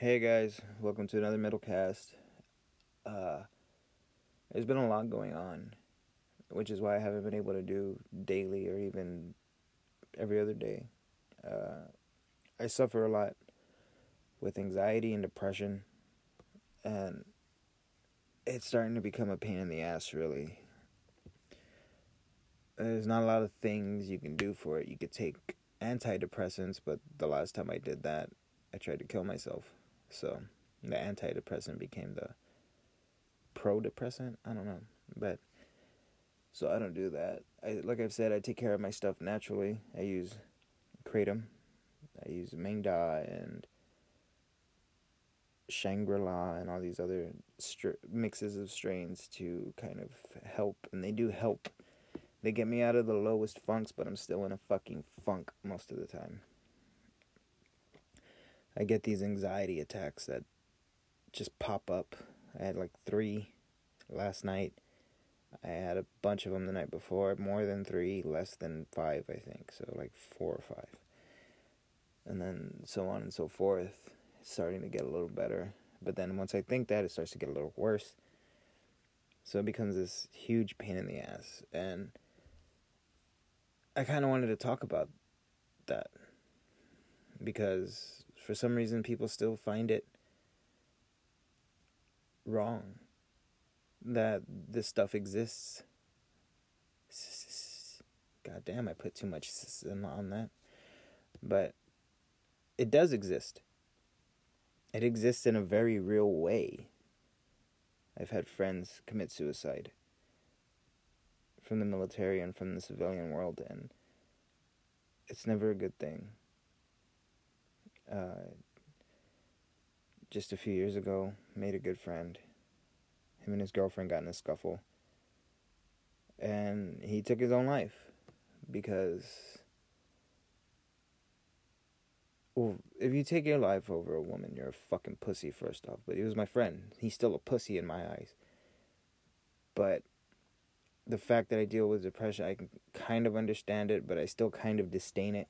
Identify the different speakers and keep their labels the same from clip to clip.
Speaker 1: Hey guys, welcome to another Metalcast. Uh, there's been a lot going on, which is why I haven't been able to do daily or even every other day. Uh, I suffer a lot with anxiety and depression, and it's starting to become a pain in the ass, really. There's not a lot of things you can do for it. You could take antidepressants, but the last time I did that, I tried to kill myself. So the antidepressant became the pro depressant. I don't know, but so I don't do that. I like I've said, I take care of my stuff naturally. I use kratom, I use Maeng Da and Shangri La and all these other mixes of strains to kind of help, and they do help. They get me out of the lowest funks, but I'm still in a fucking funk most of the time. I get these anxiety attacks that just pop up. I had like three last night. I had a bunch of them the night before, more than three, less than five, I think. So like four or five. And then so on and so forth. It's starting to get a little better. But then once I think that, it starts to get a little worse. So it becomes this huge pain in the ass. And I kind of wanted to talk about that because for some reason people still find it wrong that this stuff exists. God damn, I put too much on that. But it does exist. It exists in a very real way. I've had friends commit suicide from the military and from the civilian world, and it's never a good thing. Uh, just a few years ago, made a good friend. Him and his girlfriend got in a scuffle. And he took his own life because well, if you take your life over a woman, you're a fucking pussy first off. But he was my friend. He's still a pussy in my eyes. But the fact that I deal with depression, I can kind of understand it, but I still kind of disdain it.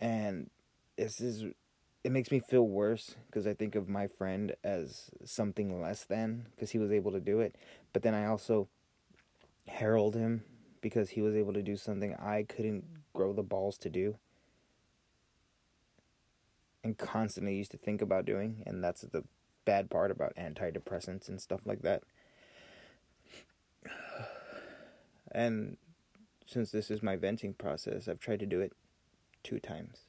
Speaker 1: And this is it makes me feel worse because I think of my friend as something less than because he was able to do it. But then I also herald him because he was able to do something I couldn't grow the balls to do and constantly used to think about doing. And that's the bad part about antidepressants and stuff like that. And since this is my venting process, I've tried to do it two times.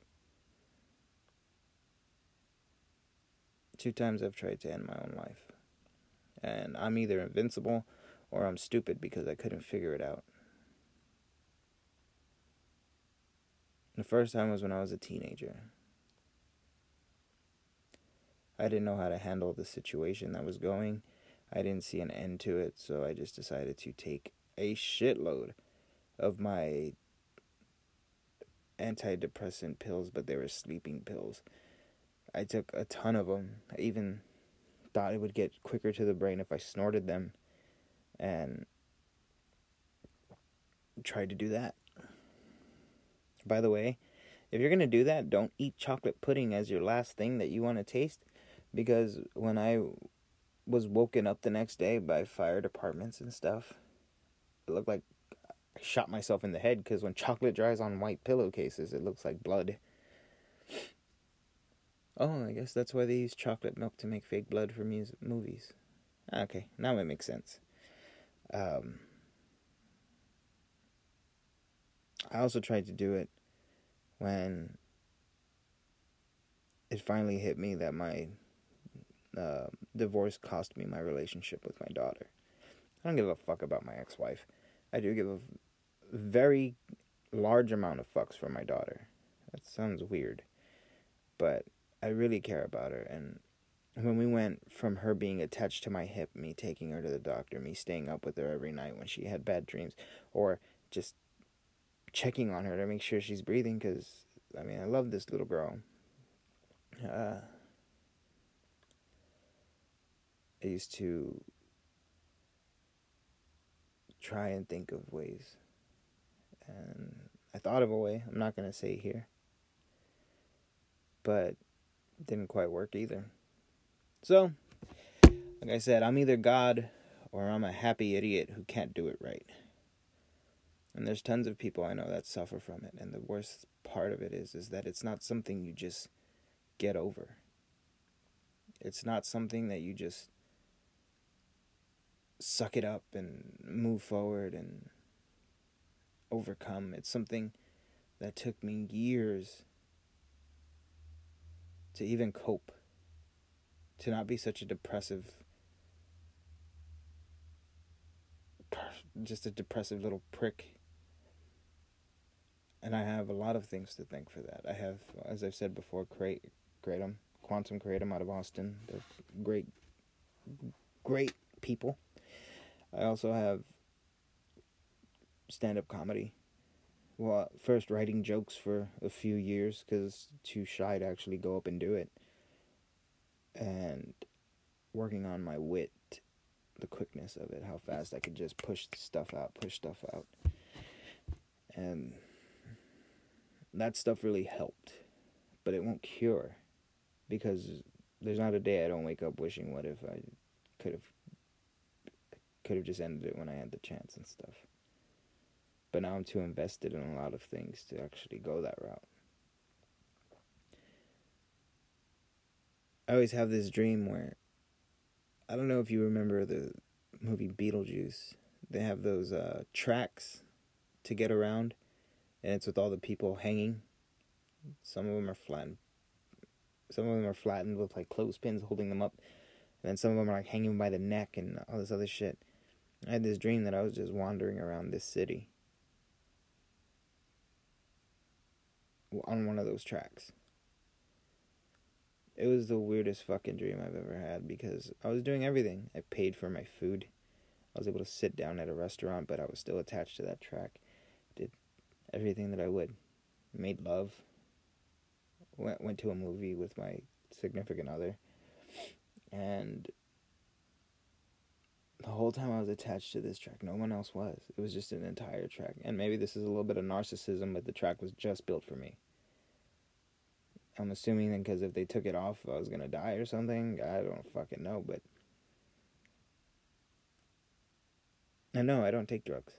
Speaker 1: Two times I've tried to end my own life. And I'm either invincible or I'm stupid because I couldn't figure it out. The first time was when I was a teenager. I didn't know how to handle the situation that was going. I didn't see an end to it, so I just decided to take a shitload of my antidepressant pills, but they were sleeping pills. I took a ton of them. I even thought it would get quicker to the brain if I snorted them and tried to do that. By the way, if you're going to do that, don't eat chocolate pudding as your last thing that you want to taste because when I was woken up the next day by fire departments and stuff, it looked like I shot myself in the head because when chocolate dries on white pillowcases, it looks like blood. Oh, I guess that's why they use chocolate milk to make fake blood for movies. Okay, now it makes sense. Um, I also tried to do it when it finally hit me that my uh, divorce cost me my relationship with my daughter. I don't give a fuck about my ex wife. I do give a very large amount of fucks for my daughter. That sounds weird. But I really care about her. And when we went from her being attached to my hip, me taking her to the doctor, me staying up with her every night when she had bad dreams, or just checking on her to make sure she's breathing, because, I mean, I love this little girl. Uh, I used to try and think of ways. And I thought of a way, I'm not going to say here. But didn't quite work either. So, like I said, I'm either God or I'm a happy idiot who can't do it right. And there's tons of people I know that suffer from it, and the worst part of it is is that it's not something you just get over. It's not something that you just suck it up and move forward and overcome. It's something that took me years to even cope, to not be such a depressive, just a depressive little prick. And I have a lot of things to thank for that. I have, as I've said before, create, Kratom, Quantum Kratom out of Austin. They're great, great people. I also have stand up comedy. Well, first writing jokes for a few years because too shy to actually go up and do it. And working on my wit, the quickness of it, how fast I could just push stuff out, push stuff out. And that stuff really helped. But it won't cure because there's not a day I don't wake up wishing what if I could have could have just ended it when I had the chance and stuff. But now I'm too invested in a lot of things to actually go that route. I always have this dream where I don't know if you remember the movie Beetlejuice. They have those uh, tracks to get around, and it's with all the people hanging. Some of them are flattened. Some of them are flattened with like clothespins holding them up, and then some of them are like hanging by the neck and all this other shit. I had this dream that I was just wandering around this city on one of those tracks. It was the weirdest fucking dream I've ever had because I was doing everything. I paid for my food. I was able to sit down at a restaurant, but I was still attached to that track. Did everything that I would. Made love. Went went to a movie with my significant other. And whole time I was attached to this track. No one else was. It was just an entire track. And maybe this is a little bit of narcissism, but the track was just built for me. I'm assuming then because if they took it off, I was gonna die or something. I don't fucking know, but I know I don't take drugs,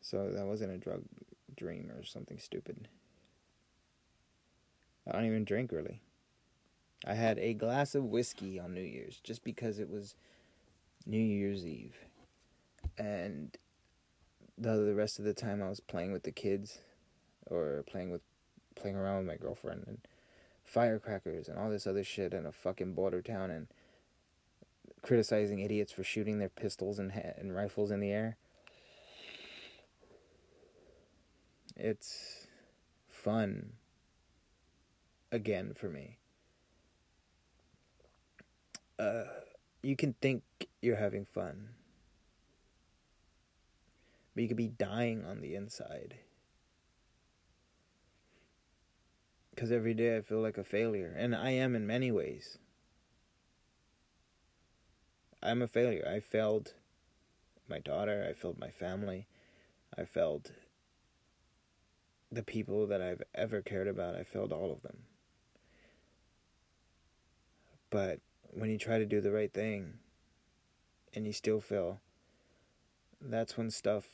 Speaker 1: so that wasn't a drug dream or something stupid. I don't even drink really. I had a glass of whiskey on New Year's just because it was New Year's Eve, and the the rest of the time I was playing with the kids, or playing with playing around with my girlfriend and firecrackers and all this other shit in a fucking border town and criticizing idiots for shooting their pistols and ha- and rifles in the air. It's fun again for me. Uh, you can think you're having fun, but you could be dying on the inside. Because every day I feel like a failure, and I am in many ways. I'm a failure. I failed my daughter, I failed my family, I failed the people that I've ever cared about, I failed all of them. But when you try to do the right thing and you still fail, that's when stuff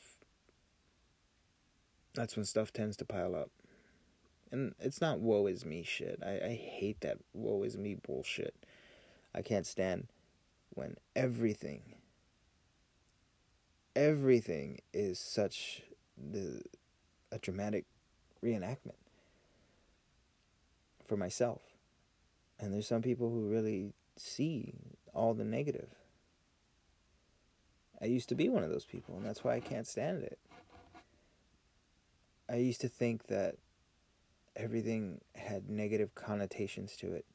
Speaker 1: that's when stuff tends to pile up and it's not woe is me shit. I, I hate that woe is me bullshit. I can't stand when everything everything is such the a dramatic reenactment for myself. And there's some people who really see all the negative. I used to be one of those people, and that's why I can't stand it. I used to think that everything had negative connotations to it.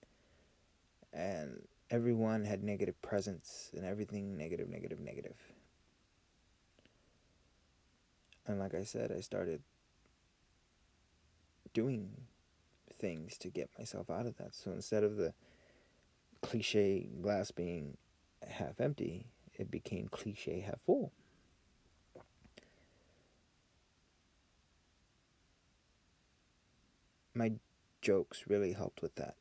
Speaker 1: And everyone had negative presence and everything negative, negative, negative. And like I said, I started doing things to get myself out of that. So instead of the cliche glass being half empty, it became cliche half full. my jokes really helped with that.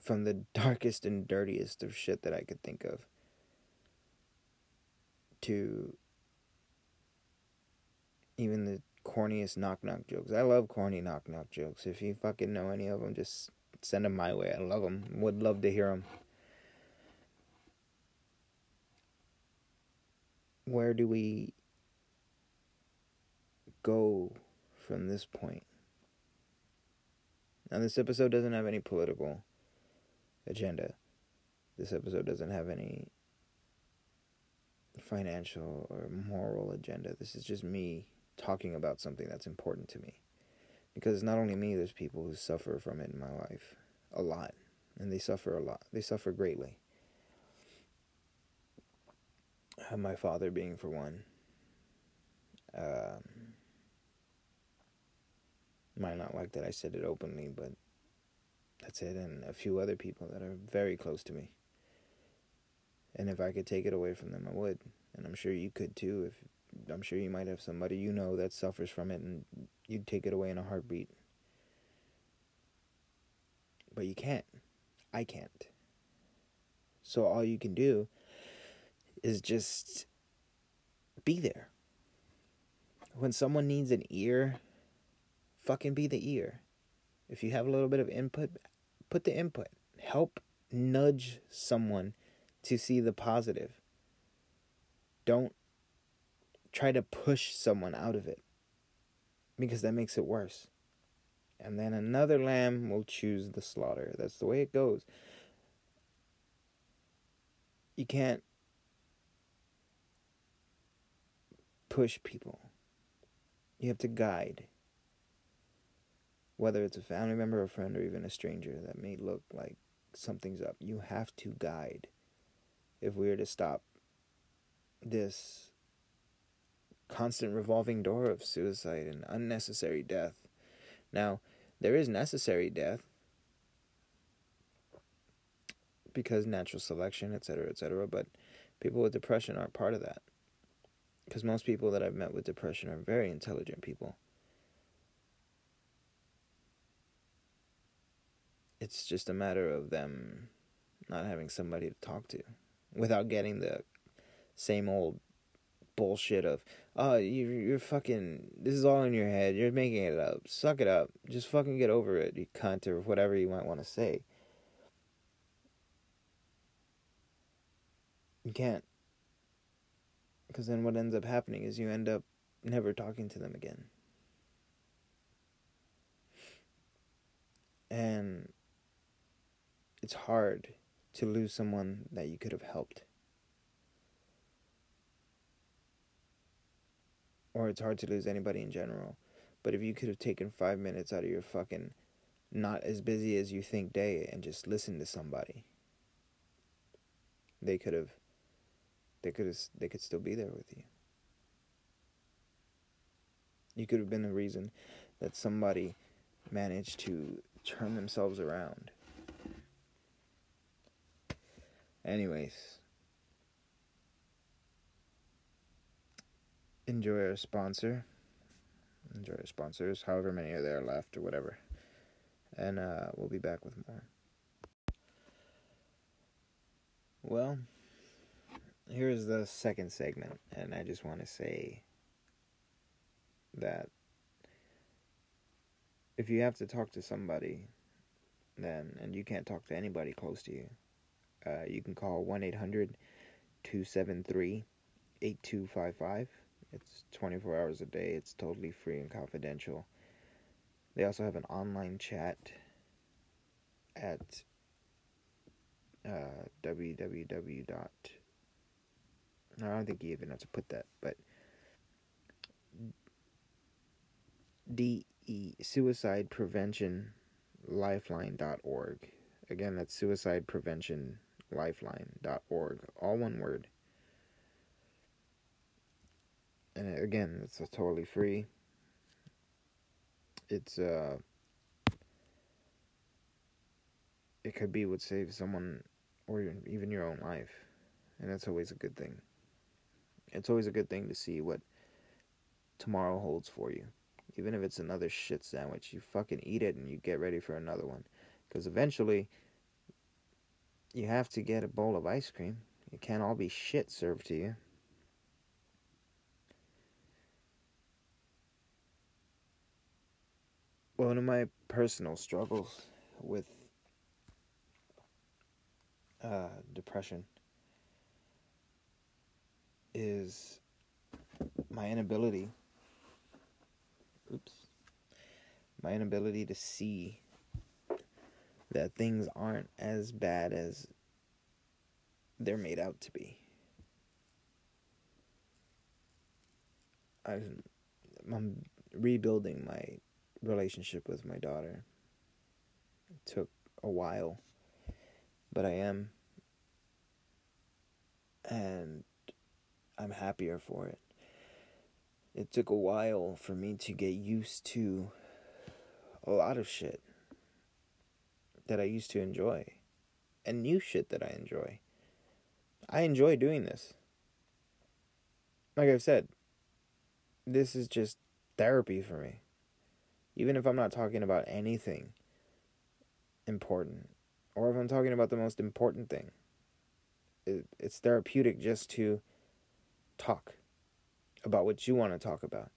Speaker 1: from the darkest and dirtiest of shit that I could think of to even the corniest knock knock jokes. I love corny knock knock jokes. If you fucking know any of them, just send them my way. I love them. Would love to hear them. Where do we go from this point? Now, this episode doesn't have any political agenda. This episode doesn't have any financial or moral agenda. This is just me talking about something that's important to me. Because not only me, there's people who suffer from it in my life a lot. And they suffer a lot. They suffer greatly. Uh, my father being for one. Um, might not like that I said it openly, but that's it. And a few other people that are very close to me. And if I could take it away from them, I would. And I'm sure you could too. If I'm sure you might have somebody you know that suffers from it, and you'd take it away in a heartbeat. But you can't. I can't. So all you can do is just be there. When someone needs an ear, fucking be the ear. If you have a little bit of input, put the input. Help nudge someone to see the positive. Don't try to push someone out of it because that makes it worse. And then another lamb will choose the slaughter. That's the way it goes. You can't push people, you have to guide whether it's a family member, a friend, or even a stranger that may look like something's up, you have to guide if we are to stop this constant revolving door of suicide and unnecessary death. Now, there is necessary death because natural selection, etc., etc., but people with depression aren't part of that. Because most people that I've met with depression are very intelligent people. it's just a matter of them not having somebody to talk to without getting the same old bullshit of oh you you're fucking this is all in your head you're making it up suck it up just fucking get over it you cunt or whatever you might want to say. You can't. Because then what ends up happening is you end up never talking to them again. And it's hard to lose someone that you could have helped. Or it's hard to lose anybody in general. But if you could have taken five minutes out of your fucking not as busy as you think day and just listened to somebody, they could have they could have they could still be there with you. You could have been the reason that somebody managed to turn themselves around Anyways, enjoy our sponsor. Enjoy our sponsors, however many are there left or whatever. And uh, we'll be back with more. Well, here's the second segment, and I just want to say that if you have to talk to somebody, then, and you can't talk to anybody close to you, uh, you can call 1 800 273 8255. It's 24 hours a day, it's totally free and confidential. They also have an online chat at uh, www. I don't think you even have to put that, but DE Suicide Prevention Lifeline.org. Again, that's suicide prevention lifeline.org, all one word. And again, it's totally free. It's uh it could be what saves someone or even your own life. And that's always a good thing. It's always a good thing to see what tomorrow holds for you. Even if it's another shit sandwich, you fucking eat it and you get ready for another one. Because eventually, you have to get a bowl of ice cream. It can't all be shit served to you. One of my personal struggles with uh, depression is my inability oops my inability to see that things aren't as bad as they're made out to be. I'm, I'm rebuilding my relationship with my daughter. It took a while, but I am. And I'm happier for it. It took a while for me to get used to a lot of shit that I used to enjoy and new shit that I enjoy. I enjoy doing this. Like I've said, this is just therapy for me. Even if I'm not talking about anything important, or if I'm talking about the most important thing, it, it's therapeutic just to talk about what you want to talk about.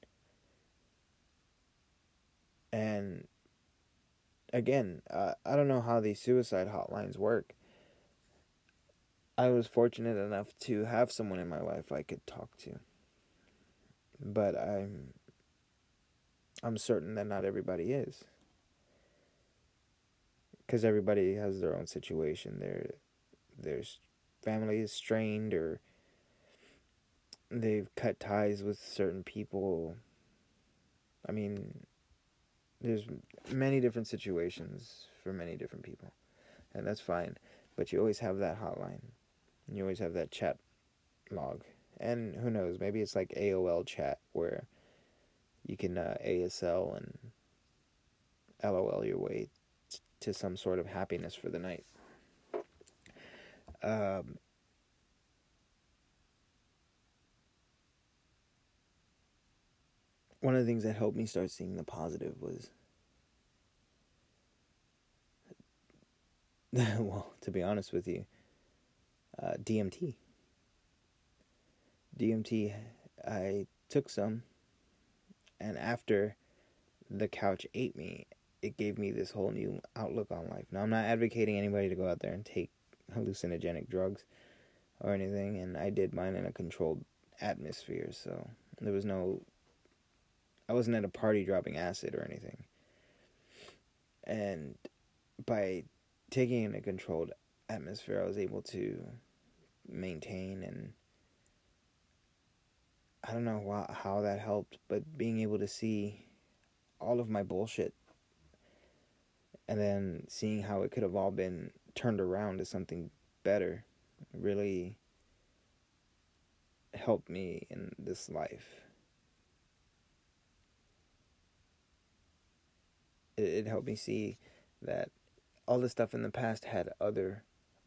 Speaker 1: And again, uh, I don't know how these suicide hotlines work. I was fortunate enough to have someone in my life I could talk to. But I'm I'm certain that not everybody is. Cuz everybody has their own situation. There there's family is strained or they've cut ties with certain people. I mean, there's many different situations for many different people, and that's fine. But you always have that hotline, you always have that chat log, and who knows? Maybe it's like AOL chat where you can uh, ASL and LOL your way t- to some sort of happiness for the night. Um, one of the things that helped me start seeing the positive was well to be honest with you uh, dmt dmt i took some and after the couch ate me it gave me this whole new outlook on life now i'm not advocating anybody to go out there and take hallucinogenic drugs or anything and i did mine in a controlled atmosphere so there was no I wasn't at a party dropping acid or anything. And by taking in a controlled atmosphere, I was able to maintain and I don't know how that helped, but being able to see all of my bullshit and then seeing how it could have all been turned around to something better really helped me in this life. it, it helped me see that all the stuff in the past had other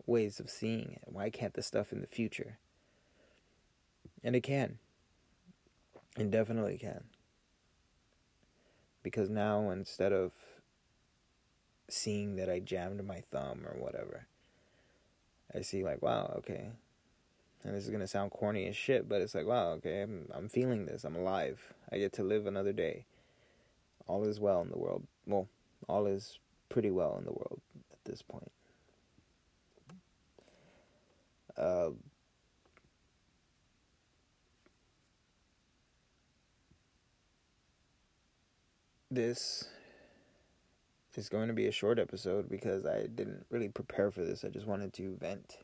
Speaker 1: ways of seeing it. Why can't the stuff in the future? And it can. It definitely can. Because now instead of seeing that I jammed my thumb or whatever, I see like, wow, okay. And this is gonna sound corny as shit, but it's like, wow, okay, I'm I'm feeling this. I'm alive. I get to live another day. All is well in the world well, all is pretty well in the world at this point. Uh, this is going to be a short episode because I didn't really prepare for this. I just wanted to vent.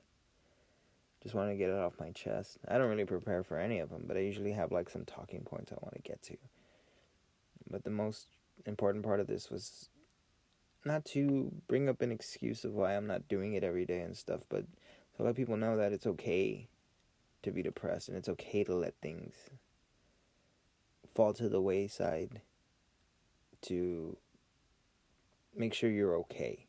Speaker 1: Just wanted to get it off my chest. I don't really prepare for any of them, but I usually have like some talking points I want to get to. But the most important part of this was not to bring up an excuse of why I'm not doing it every day and stuff, but to let people know that it's okay to be depressed and it's okay to let things fall to the wayside to make sure you're okay.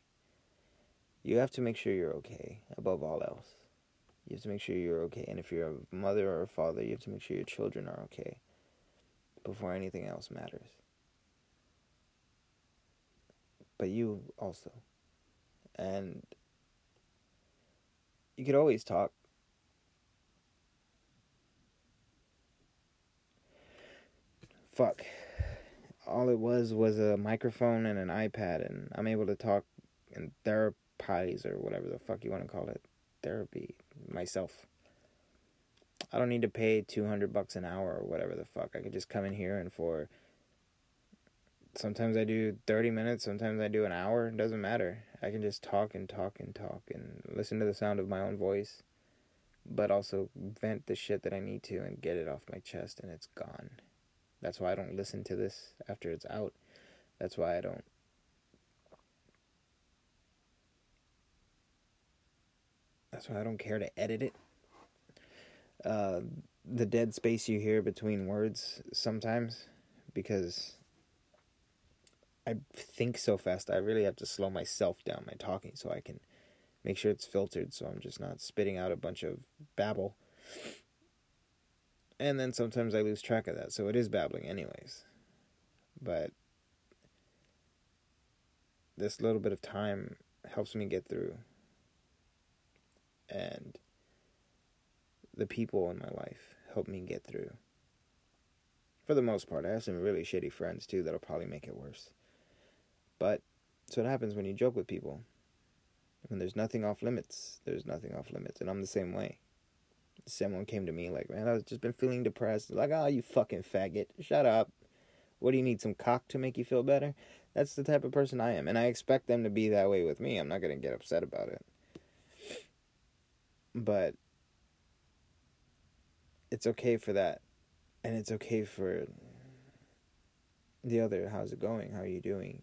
Speaker 1: You have to make sure you're okay above all else. You have to make sure you're okay. And if you're a mother or a father, you have to make sure your children are okay before anything else matters but you also. And you could always talk. Fuck. All it was was a microphone and an iPad, and I'm able to talk in therapies or whatever the fuck you want to call it. Therapy. Myself. I don't need to pay 200 bucks an hour or whatever the fuck. I could just come in here and for sometimes I do 30 minutes, sometimes I do an hour, it doesn't matter. I can just talk and talk and talk and listen to the sound of my own voice, but also vent the shit that I need to and get it off my chest and it's gone. That's why I don't listen to this after it's out. That's why I don't That's why I don't care to edit it uh, the dead space you hear between words sometimes because I think so fast I really have to slow myself down my talking so I can make sure it's filtered so I'm just not spitting out a bunch of babble. And then sometimes I lose track of that, so it is babbling anyways. But this little bit of time helps me get through. And the people in my life help me get through. For the most part, I have some really shitty friends too that'll probably make it worse. But that's what happens when you joke with people. When there's nothing off limits, there's nothing off limits. And I'm the same way. Someone came to me like, man, I've just been feeling depressed. Like, oh, you fucking faggot. Shut up. What do you need? Some cock to make you feel better? That's the type of person I am. And I expect them to be that way with me. I'm not going to get upset about it. But it's okay for that. And it's okay for the other. How's it going? How are you doing?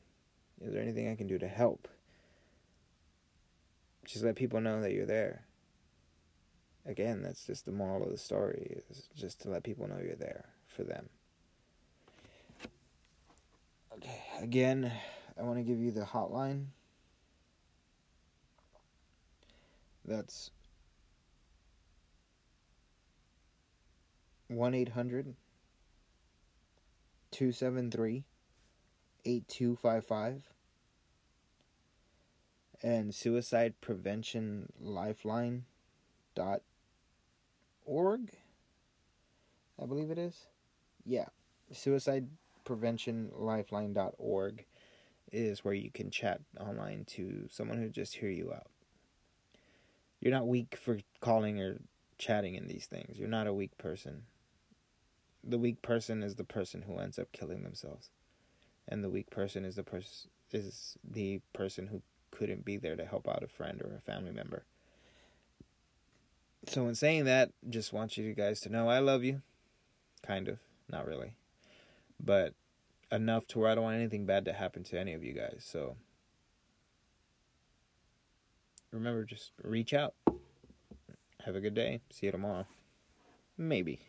Speaker 1: Is there anything I can do to help? Just let people know that you're there. Again, that's just the moral of the story is just to let people know you're there for them. Okay, again, I want to give you the hotline. That's 1 800 273 8255 and suicide prevention lifeline dot org i believe it is? Yeah. suicide prevention lifeline dot org is where you can chat online to someone who just hear you out. You're not weak for calling or chatting in these things. You're not a weak person. The weak person is the person who ends up killing themselves. And the weak person is the person is the person who couldn't be there to help out a friend or a family member so in saying that just want you guys to know i love you. Kind of. Not really. But enough to where i don't want anything bad to happen to any of you guys. So remember just reach out. Have a good day. See you tomorrow. Maybe